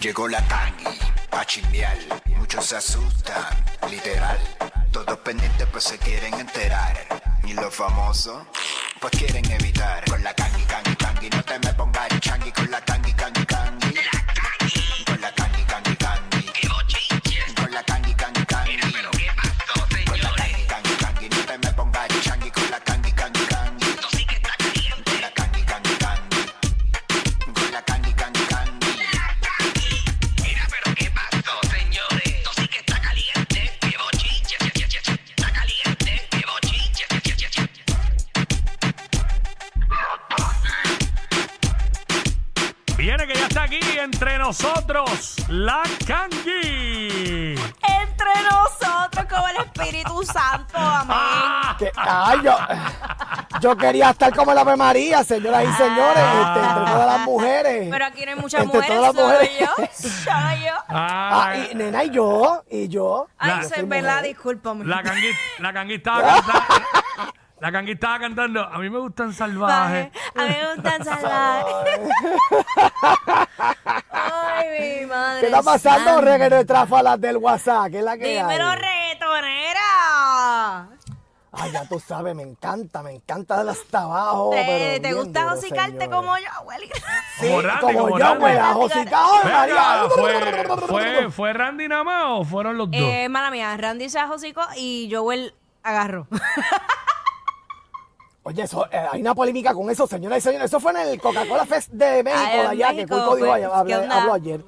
Llegó la tangi a chimbiar, muchos se asustan, literal. Todos pendientes pues se quieren enterar. Y los famosos pues quieren evitar. Con la tangi, tangi, tangi, no te me pongas changi con la tangi, tangi, la Kangi. Entre nosotros, como el Espíritu Santo, amén. Que- ay, yo, yo quería estar como la Ave María, señoras y señores, este, entre todas las mujeres. Pero aquí no hay muchas Entre mujeres, todas las solo mujeres. yo. Solo yo. Ah, y nena, y yo, y yo. Ay, La- soy soy verdad, mujer. discúlpame. La Kangi, la Kangi estaba cantando. La Kangi estaba cantando. A mí me gustan salvajes. A mí me gustan salvajes. Ay, mi madre. ¿Qué está pasando, santa. reggae nuestras falas del WhatsApp? ¿Qué es la que Dímelo, hay? reggaetonera. Ay, ya tú sabes, me encanta, me encanta darle hasta abajo. ¿Te, pero te gusta duro, josicarte como yo, Willy? Sí, Como Randy, como, como yo, Randy. güey, Venga, María. ¿fue, fue, ¿Fue Randy nada más o fueron los dos? Eh, mala mía, Randy se ajocicó y Joel agarró. Oye, eso, eh, hay una polémica con eso, señoras y señores. Eso fue en el Coca-Cola Fest de México, Ay, de allá, México, que Cuico dijo pues, allá, ¿qué hablé- habló ayer.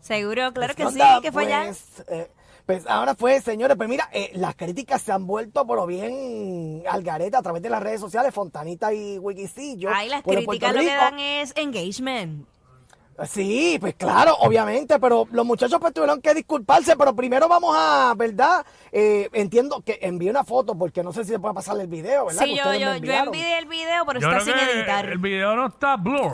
Seguro, claro que ¿Qué sí, que fue allá. pues, eh, pues ahora fue, señores, pues mira, eh, las críticas se han vuelto pero bien al garete a través de las redes sociales, Fontanita y Wikicillo. Ay, las críticas lo que dan es engagement. Sí, pues claro, obviamente, pero los muchachos pues tuvieron que disculparse, pero primero vamos a, ¿verdad? Eh, entiendo que envié una foto porque no sé si se puede pasar el video, ¿verdad? Sí, Que yo, yo, yo envié el video, pero Yo está creo sin que editar. el video no está blur.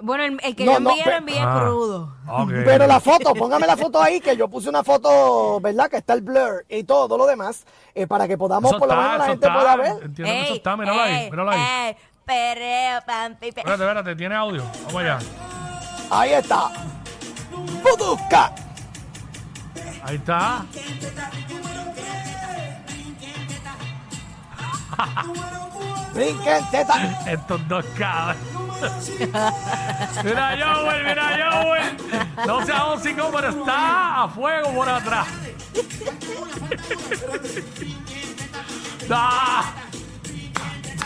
Bueno, el, el que No, yo envié lo envié Ah. crudo. Pero la foto, póngame la foto ahí, que yo puse una foto, ¿verdad? Que está el blur y todo lo demás, eh, para que podamos, Eso por lo menos la gente está. pueda ver. Entiendo que eso está, míralo ahí, ey, míralo ahí. ey, perreo, pampi, pe- Espérate, espérate, tiene audio. Vamos allá. Ahí está. Budusca. Ahí está. Brinquen, teta. Estos dos cabros. mira Joel, mira Joel. No sea hocico, pero está a fuego por atrás. Ah.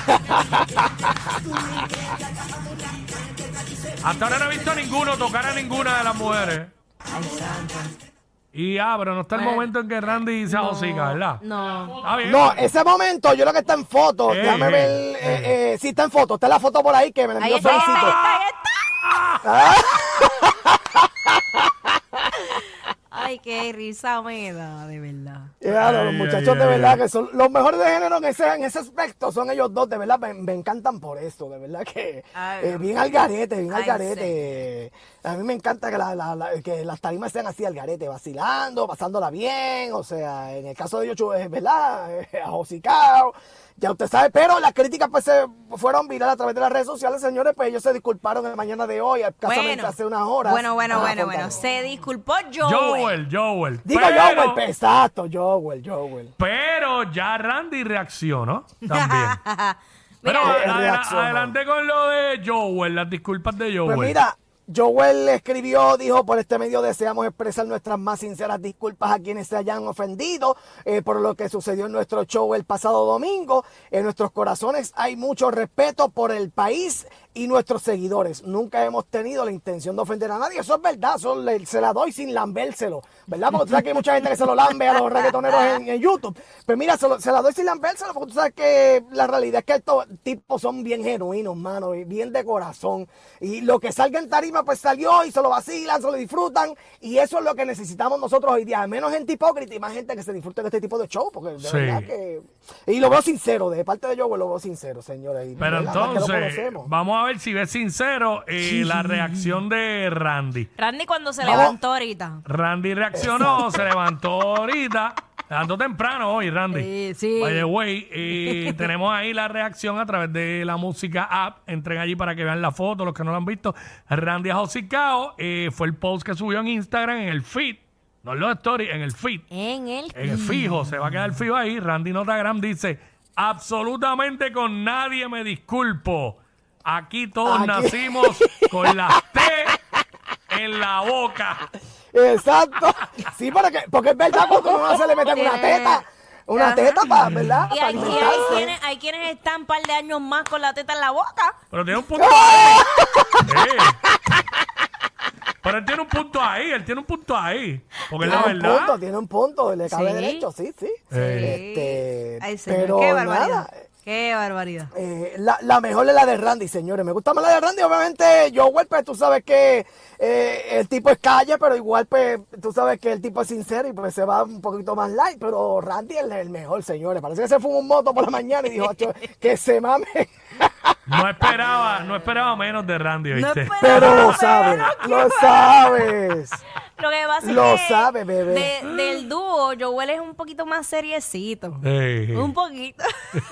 Hasta ahora no he visto a ninguno tocar a ninguna de las mujeres. Ay, santo. Y ah, pero no está el momento en que Randy se ahocica, ¿verdad? No. Está bien. No, ese momento, yo lo que está en foto, Eh, déjame eh, ver, eh, eh, sí está en foto, está la foto por ahí que me la Ahí envió está, ahí está, Felicito. ahí está, ahí está. Ay, qué risa me da, de verdad. Ya, los Ay, muchachos ay, de ay, verdad ay. que son los mejores de género en ese, en ese aspecto, son ellos dos, de verdad, me, me encantan por eso, de verdad que Ay, eh, bien al garete, bien al garete. A mí me encanta que, la- la- la- que las tarimas sean así al garete, vacilando, pasándola bien, o sea, en el caso de ellos, es verdad, eh, ajosicao, ya usted sabe, pero las críticas pues se fueron virales a través de las redes sociales, señores, pues ellos se disculparon en la mañana de hoy, casualmente hace unas horas. bueno, bueno, bueno, bueno. Se disculpó Joel. Joel, Joel. Digo pero, Joel, pues, exacto, Joel, Joel. Pero ya Randy reaccionó también. Pero adela- reaccionó. adelante con lo de Joel, las disculpas de Joel. Pues mira, Joel escribió, dijo, por este medio deseamos expresar nuestras más sinceras disculpas a quienes se hayan ofendido eh, por lo que sucedió en nuestro show el pasado domingo. En nuestros corazones hay mucho respeto por el país y nuestros seguidores. Nunca hemos tenido la intención de ofender a nadie. Eso es verdad, eso le- se la doy sin lambérselo, ¿verdad? Porque tú sabes que hay mucha gente que se lo lambe a los reggaetoneros en, en YouTube. Pero mira, se, lo- se la doy sin lambérselo porque tú sabes que la realidad es que estos tipos son bien genuinos, mano, y bien de corazón. Y lo que salga en tarima, pues salió y se lo vacilan, se lo disfrutan. Y eso es lo que necesitamos nosotros hoy día. Menos gente hipócrita y más gente que se disfrute de este tipo de show. Porque de Sí. verdad que... Y lo veo sincero, de parte de yo lo veo sincero, señores. y Pero entonces, vamos a ver si ves sincero eh, la reacción de Randy. Randy cuando se Vamos. levantó ahorita. Randy reaccionó, se levantó ahorita. Levantó temprano hoy, Randy. Sí, sí. By the way, y tenemos ahí la reacción a través de la música app. Entren allí para que vean la foto, los que no la han visto. Randy Ajosicao eh, fue el post que subió en Instagram, en el feed. No en los stories, en el feed. En el... En el fijo, se va a quedar fijo ahí. Randy Notagram dice: Absolutamente con nadie me disculpo. Aquí todos Aquí. nacimos con las T en la boca. Exacto. Sí, porque, porque es verdad, cuando uno se le mete una teta, una Ajá. teta, para, ¿verdad? Y hay, y hay quienes, hay quienes están un par de años más con la teta en la boca. Pero tiene un punto ahí. Sí. Pero él tiene un punto ahí, él tiene un punto ahí. Porque es la Tiene un verdad. punto, tiene un punto, le cabe Sí. derecho, sí, sí. Este, Ay, señor, pero qué barbaridad. nada, Qué barbaridad. eh, la, la mejor es la de Randy, señores. Me gusta más la de Randy. Obviamente, Joel, pues tú sabes que eh, el tipo es calle, pero igual, pues tú sabes que el tipo es sincero y pues se va un poquito más light. Pero Randy es el mejor, señores. Parece que se fue un moto por la mañana y dijo, "Acho, que se mame. No esperaba, no esperaba menos de Randy, ¿viste? Pero lo sabes, lo sabes. Lo que pasa es Lo que sabe, bebé. de- del dúo, Joel es un poquito más seriecito. Un poquito.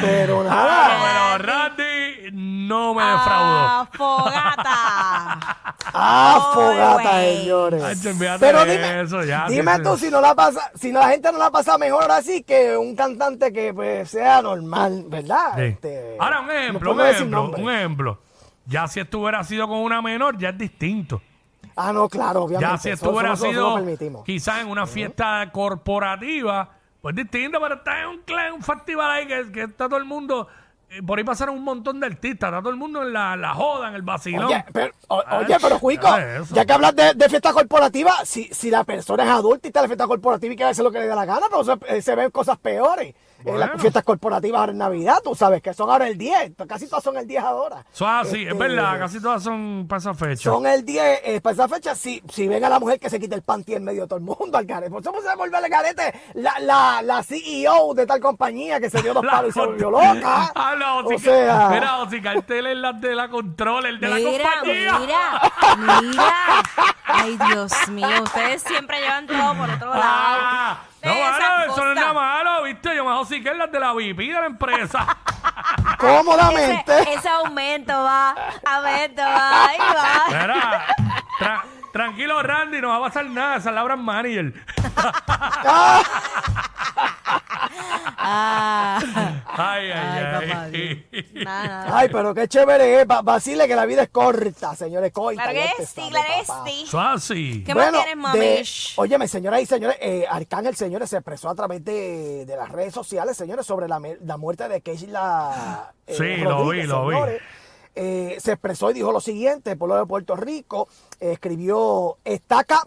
Pero Ah, nada. pero Randy no me Ah, defraudó. Afogata. Ah, fogata, señores. Ay, che, olvídate Pero de dime, eso, ya, dime tú si no la pasa, si no, la gente no la pasa mejor así que un cantante que pues sea normal, ¿verdad? Sí. Este, Ahora, un no ejemplo, un podemos decir ejemplo, nombres. un ejemplo. Ya si esto hubiera sido con una menor, ya es distinto. Ah, no, claro, obviamente. Ya si esto hubiera eso- eso sido quizás en una fiesta corporativa, pues distinto, pero está en un, cla- un festival ahí que, que está todo el mundo, eh, por ahí pasaron un montón de artistas, está todo el mundo en la, la joda, en el vacilón. Oye, pero, o- Ay, oye, pero Cuico, ¿qué es eso? ya que hablas de, de fiesta corporativa, si, si la persona es adulta y está en la fiesta corporativa y quiere hacer lo que le dé la gana, pero se, eh, se ven cosas peores. En las Bueno. fiestas corporativas ahora en Navidad, tú sabes que son ahora el 10, casi todas son el 10 ahora. Es así, es Este, verdad, casi todas son para esa fecha. Son el 10, eh, para esa fecha, si, si ven a la mujer que se quite el panty en medio de todo el mundo al garete. Por eso se volvió al garete la, la, la CEO de tal compañía que se dio dos La palos y se con- volvió loca. Ah, no, o si sea, Mira, o si cartel es la de la control, el de la Mira, compañía. mira, mira. Ay, Dios mío, ustedes siempre llevan todo por otro lado. Ah, no, Esas bueno, eso no es nada malo, ¿viste? Yo mejor sí que es las de la VIP de la empresa. cómodamente. Ese, ese aumento va, aumento va, ahí va. Mira, tra- tranquilo, Randy, no va a pasar nada, esa es la brand manager. Ah, Ay, ay, Ay, ay. papá Dios. nada, nada. Ay, pero qué chévere es. Va- Vacile que la vida es corta, señores. Corta. Claro que sí, claro que sí. Eso es así. ¿Qué más tienes, mami? de- óyeme, señoras y señores, eh, Arcángel, señores, se expresó a través de, de las redes sociales, señores, sobre la, la muerte de Keishla eh, Sí, lo vi, lo vi. señores. Eh, se expresó y dijo lo siguiente, el pueblo de Puerto Rico eh, escribió, estaca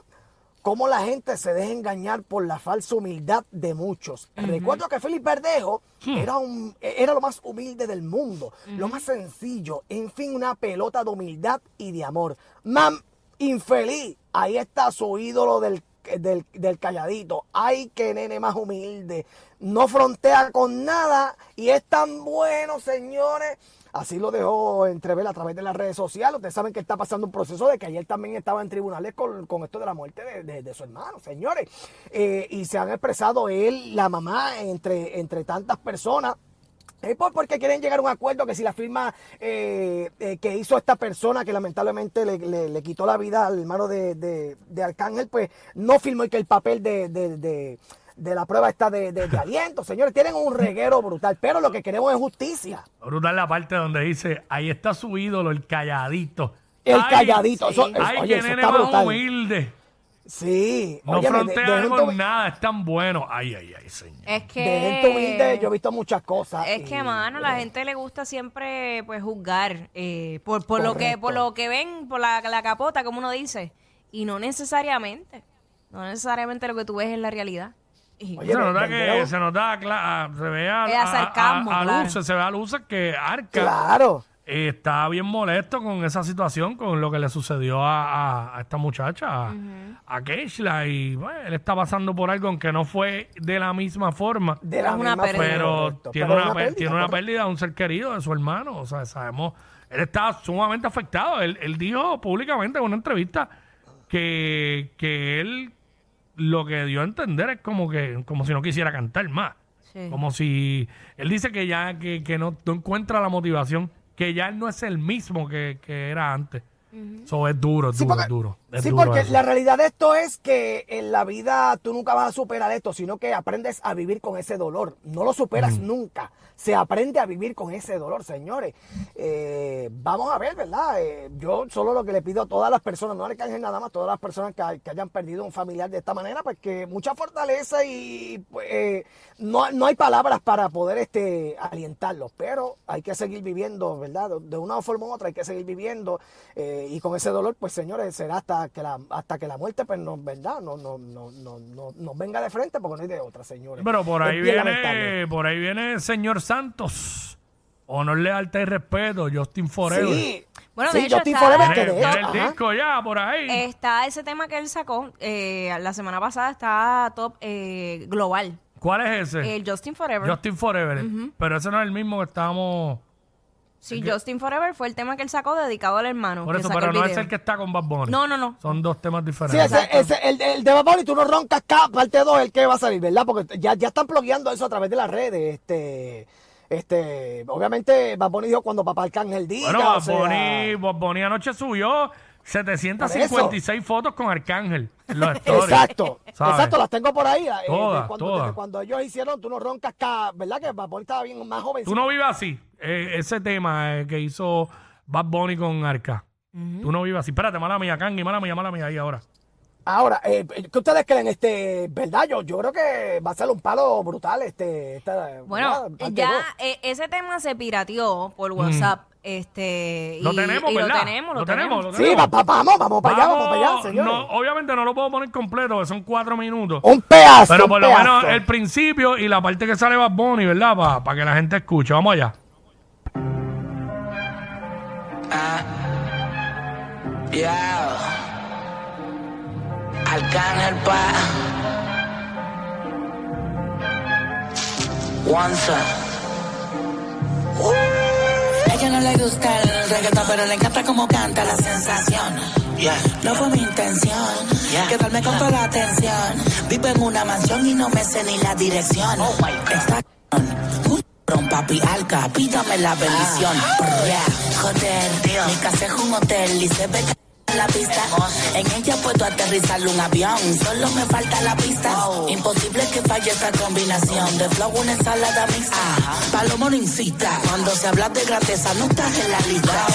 cómo la gente se deja engañar por la falsa humildad de muchos. Recuerdo que Félix Verdejo Hmm. era, un, era lo más humilde del mundo, lo más sencillo, en fin, una pelota de humildad y de amor. Mam, infeliz, ahí está su ídolo del, del, del calladito. Ay, qué nene más humilde. No frontea con nada y es tan bueno, señores. Así lo dejó entrever a través de las redes sociales. Ustedes saben que está pasando un proceso de que ayer también estaba en tribunales con, con esto de la muerte de, de- su hermano, señores. Eh, y se han expresado él, la mamá, entre, entre tantas personas. Es por- porque quieren llegar a un acuerdo que si la firma eh, eh, que hizo esta persona que lamentablemente le, le- quitó la vida al hermano de, de- Arcángel, pues no firmó y que el papel de- de- la prueba está de, de- de aliento. Señores, tienen un reguero brutal, pero lo que queremos es justicia. Brutal la parte donde dice, ahí está su ídolo, el calladito. El Ay, calladito. Eso, es- Ay, oye, qué eso nene está más brutal. humilde. Sí. No Óyeme, de- frontea de gente con nada, es tan bueno. Ay, ay, ay, señor. Es que. de gente humilde yo he visto muchas cosas. Es y- que, mano, la gente le gusta siempre pues juzgar eh, por, por lo que por lo que ven, por la, la capota, como uno dice. Y no necesariamente. No necesariamente lo que tú ves es la realidad. Oye, se nota que se nota, cla- ah, se ve a, a sarcasmo, a- a claro. luces, se ve a luces que Arca Claro. eh, está bien molesto con esa situación, con lo que le sucedió a, a- a esta muchacha, a, a Keishla, y bueno, él está pasando por algo aunque no fue de la misma forma, De la Es una misma pérdida. forma, pero correcto. tiene, Pero una, es pe- pérdida, tiene una correcto. pérdida de un ser querido, de su hermano, o sea, sabemos, él está sumamente afectado, él, él dijo públicamente en una entrevista que, que él lo que dio a entender es como que como si no quisiera cantar más. Sí. Como si él dice que ya que, que no, no encuentra la motivación, que ya él no es el mismo que, que era antes. Eso es duro, es Sí, duro, porque, es duro. es sí, duro porque eso. la realidad de esto es que en la vida tú nunca vas a superar esto, sino que aprendes a vivir con ese dolor. No lo superas nunca. Se aprende a vivir con ese dolor, señores. Eh, vamos a ver, ¿verdad? Eh, yo solo lo que le pido a todas las personas, no al Arcángel nada más, todas las personas que, que hayan perdido un familiar de esta manera, pues que mucha fortaleza y pues, eh, no, no hay palabras para poder este, alientarlos, pero hay que seguir viviendo, ¿verdad? De, de una forma u otra hay que seguir viviendo eh, y con ese dolor, pues señores, será hasta que la, hasta que la muerte, pues nos, ¿verdad? No, no, no, no, no, nos venga de frente porque no hay de otra, señores. Pero por ahí lamentable. viene, por ahí viene el señor Santos. Honor, lealtad y respeto, Justin Forever. Sí, Bueno, de sí, hecho, Justin está- Forever, de hecho, el disco ya por ahí. Está ese tema que él sacó eh, la semana pasada, está top eh, global. ¿Cuál es ese? El Justin Forever. Justin Forever. Pero ese no es el mismo que estábamos. Sí, Justin Forever fue el tema que él sacó dedicado al hermano. Por eso, pero no es el que está con Bad Bunny. No, no, no. Son dos temas Sí, diferentes. ese, ese, el, el de Bad Bunny, tú no roncas acá, parte 2, el que va a salir, ¿verdad? Porque ya, ya están bloqueando eso a través de las redes. Este, este, obviamente, Bad Bunny dijo cuando Papá Arcángel diga. Bueno, o Bad sea, Bunny, Bad Bunny anoche subió 756 fotos con Arcángel. en los stories. Exacto, ¿sabes? exacto, las tengo por ahí. eh, de Todas, cuando, todas. de cuando ellos hicieron, tú no roncas acá, ¿verdad? Que Bad Bunny estaba bien más joven. Tú no vives así. Eh, ese tema eh, que hizo Bad Bunny con Arca. Tú no vives así. Espérate, mala mía, Kangi, mala mía, mala mía, ahí ahora. Ahora, eh, ¿qué ustedes creen? Este, ¿verdad? Yo, yo creo que va a ser un palo brutal. Este, esta, Bueno, ya eh, ese tema se pirateó por WhatsApp. Este. Lo y- tenemos, y ¿verdad? Lo tenemos, lo, tenemos. lo Sí, tenemos. va- va- vamos, vamos para allá, vamos para allá, Vamos, señores. no, obviamente no lo puedo poner completo, porque son cuatro minutos. Un pedazo. Pero un por lo pedazo. menos el principio y la parte que sale Bad Bunny, ¿verdad? Para que la gente escuche. Vamos allá. Yeah. Arcángel pa. Once. Ella no le gusta el reggaetón, pero le encanta cómo canta la sensación. No fue mi intención quedarme con toda la atención. Vivo en una mansión y no me sé ni la dirección. Está un cabrón, papi alca, pídame la bendición. Yeah, Joder, mi casa es un hotel y se ve la pista. En ella puedo aterrizar un avión, solo me falta la pista. Imposible que falle esta combinación de flow, una ensalada mixta. Palomo no incita, cuando se habla de grandeza no estás en la lista.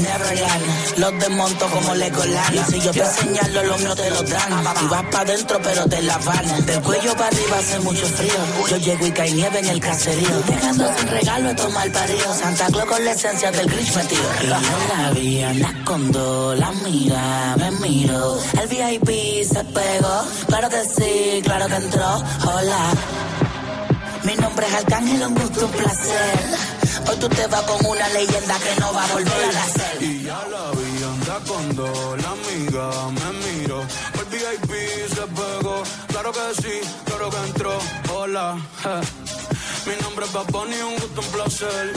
Neverland, los desmonto como Legoland. Y si yo te señalo, lo mío te lo dan. Y vas pa' dentro, pero te la van. Del cuello para arriba hace mucho frío. Yo llego y cae nieve en el caserío. Dejando sin regalo esto mal parido. Santa Claus con la esencia del Grinch metido. Y yo la vi, anda con dos, la amiga me miró. El VIP se pegó. Claro que sí, claro que entró. Hola. Mi nombre es Arcángel, un gusto, un placer. Hoy tú te vas con una leyenda que no va a volver a nacer. Y ya la vi, anda con dos, la amiga me miró. El VIP se pegó, claro que sí, claro que entró. Hola, mi nombre es Bad Bunny, un gusto, un placer.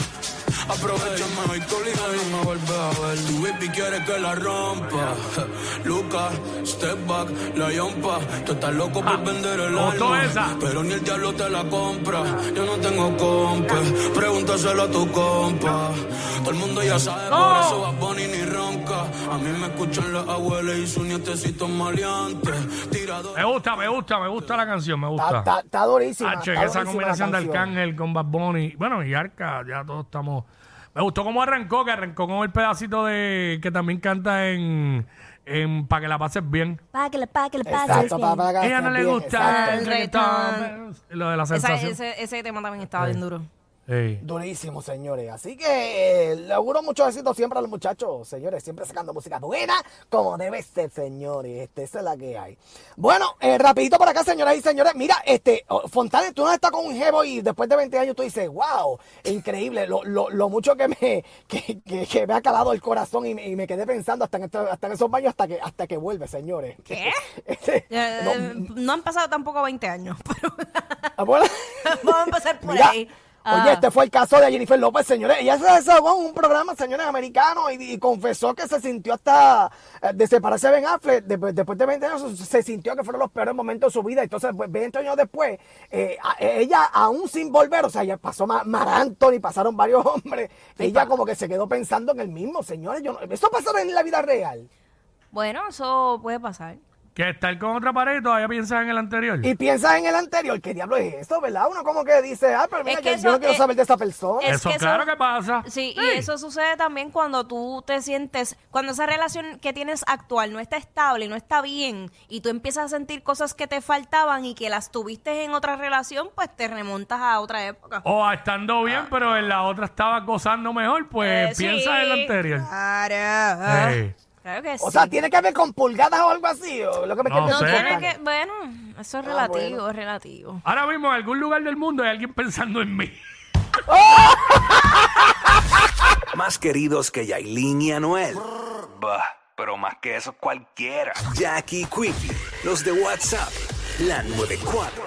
Aprovechame hoy obligado no me vuelve a ver. Tu baby quiere que la rompa. Lucas, step back, la yompa. Tú estás loco por vender el ¿Cómo estuvo alma. esa? Pero ni el diablo te la compra. Yo no tengo compa. Pregúntaselo a tu compa. Todo el mundo ya sabe, por eso va Bonnie ni ronca. A mí me escuchan las abuelas y sus nietecitos maleantes. Tirador. Me gusta, me gusta, me gusta la canción, me gusta. está, está durísima. Ah, che, está esa durísima combinación la de. Arcángel con Bad Bunny. Bueno, y Arca, ya todos estamos Me gustó cómo arrancó, que arrancó con el pedacito de que también canta en, en Para que la pases bien. Pa' que le, pa' que le pases Exacto, bien. para A ella no le bien, gusta exacto. el reggaetón. reggaetón. Lo de la Esa- sensación. ese, ese tema también estaba bien duro. Sí. Durísimo, señores. Así que eh, le auguro mucho éxito siempre a los muchachos, señores. Siempre sacando música buena, como debe ser, señores. Este, esa es la que hay. Bueno, eh, rapidito por acá, señoras y señores. Mira, este, oh, Fontane, tú no estás con un jevo y después de 20 años tú dices, wow, increíble. Lo, lo, lo mucho que me, que, que- que me ha calado el corazón y me, y me quedé pensando hasta en, este- hasta en esos baños hasta que, hasta que vuelve, señores. ¿Qué? Este, no, no, han pasado tampoco 20 años, pero bueno. vamos a empezar por Mira, ahí. Oye, Ah. este fue el caso de Jennifer López, señores. Ella se desahogó en un programa, señores, americano y, y confesó que se sintió hasta eh, de separarse de Ben Affleck. Después, después de 20 años se sintió que fueron los peores momentos de su vida. Entonces, pues, 20 años después, eh, a- ella aún sin volver, o sea, ya pasó Ma- Mar Anthony, pasaron varios hombres. ella como que se quedó pensando en el mismo, señores. Yo no- eso pasó en la vida real. Bueno, eso puede pasar. Que estar con otra pared todavía piensas en el anterior. Y piensas en el anterior, ¿qué diablo es eso, verdad? Uno como que dice, ah, pero mira, Es que yo, yo eso, no quiero eh, saber de esa persona. es eso que eso- claro que pasa. Sí, y eso sucede también cuando tú te sientes, cuando esa relación que tienes actual no está estable, no está bien, y tú empiezas a sentir cosas que te faltaban y que las tuviste en otra relación, pues te remontas a otra época. O estando bien, pero en la otra estaba gozando mejor, pues Ah. Eh, piensa en la sí. anterior. Claro. Ey. Claro que sí. O sea, tiene que ver con pulgadas o algo así. o lo que me No no sé. tiene que, bueno, eso es Ah, relativo, bueno. es relativo. Ahora mismo en algún lugar del mundo hay alguien pensando en mí. Más queridos que Yailin y Anuel. Bah, pero más que eso cualquiera. Jackie Quickie, los de WhatsApp, la 94.